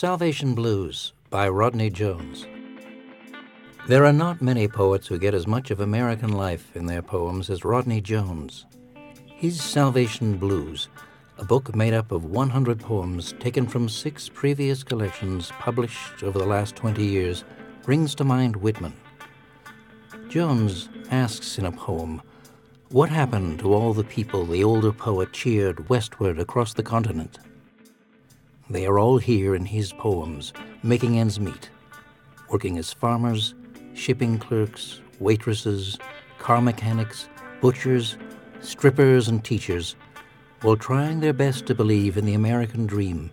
Salvation Blues by Rodney Jones. There are not many poets who get as much of American life in their poems as Rodney Jones. His Salvation Blues, a book made up of 100 poems taken from six previous collections published over the last 20 years, brings to mind Whitman. Jones asks in a poem, What happened to all the people the older poet cheered westward across the continent? They are all here in his poems, making ends meet, working as farmers, shipping clerks, waitresses, car mechanics, butchers, strippers, and teachers, while trying their best to believe in the American dream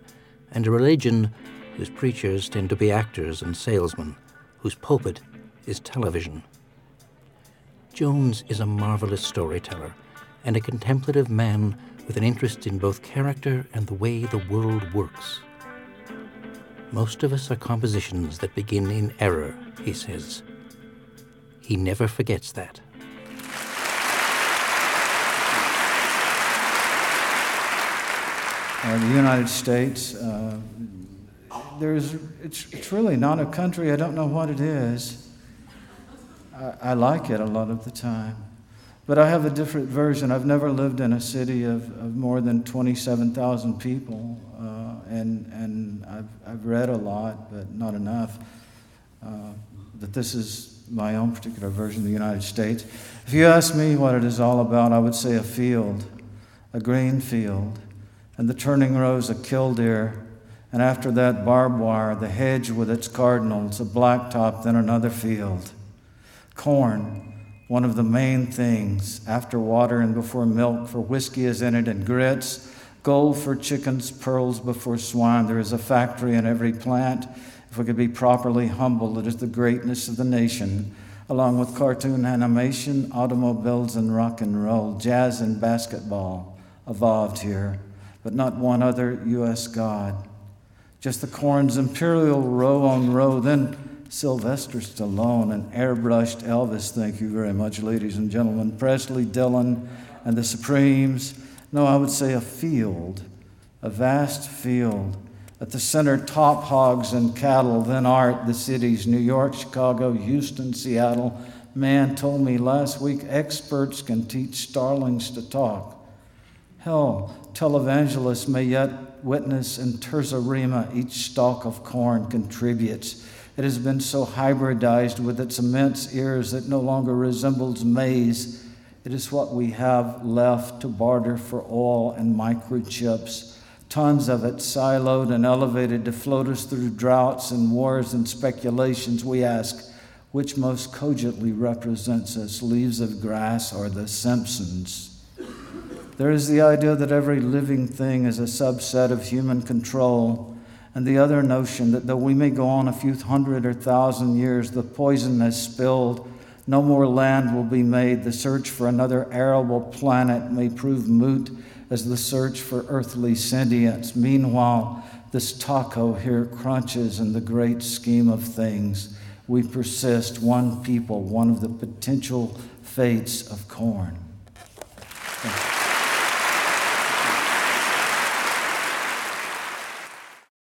and a religion whose preachers tend to be actors and salesmen, whose pulpit is television. Jones is a marvelous storyteller and a contemplative man with an interest in both character and the way the world works. Most of us are compositions that begin in error, he says. He never forgets that. Uh, the United States, uh, there's, it's, it's really not a country, I don't know what it is. I, I like it a lot of the time. But I have a different version. I've never lived in a city of, of more than 27,000 people, uh, and, and I've, I've read a lot, but not enough. Uh, that this is my own particular version of the United States. If you ask me what it is all about, I would say a field, a green field, and the turning rows a killdeer, and after that barbed wire, the hedge with its cardinals, a blacktop, then another field. Corn, one of the main things after water and before milk, for whiskey is in it and grits, gold for chickens, pearls before swine. There is a factory in every plant. If we could be properly humble, it is the greatness of the nation, along with cartoon animation, automobiles, and rock and roll, jazz and basketball evolved here, but not one other U.S. God. Just the corn's imperial row on row, then Sylvester Stallone and airbrushed Elvis. Thank you very much, ladies and gentlemen. Presley, Dylan, and the Supremes. No, I would say a field, a vast field. At the center, top hogs and cattle, then art, the cities New York, Chicago, Houston, Seattle. Man told me last week experts can teach starlings to talk. Hell, televangelists may yet witness in Terza Rima each stalk of corn contributes it has been so hybridized with its immense ears that no longer resembles maize. It is what we have left to barter for oil and microchips. Tons of it siloed and elevated to float us through droughts and wars and speculations. We ask, which most cogently represents us, leaves of grass or the Simpsons? There is the idea that every living thing is a subset of human control and the other notion that though we may go on a few hundred or thousand years, the poison has spilled, no more land will be made. The search for another arable planet may prove moot as the search for earthly sentience. Meanwhile, this taco here crunches in the great scheme of things. We persist, one people, one of the potential fates of corn.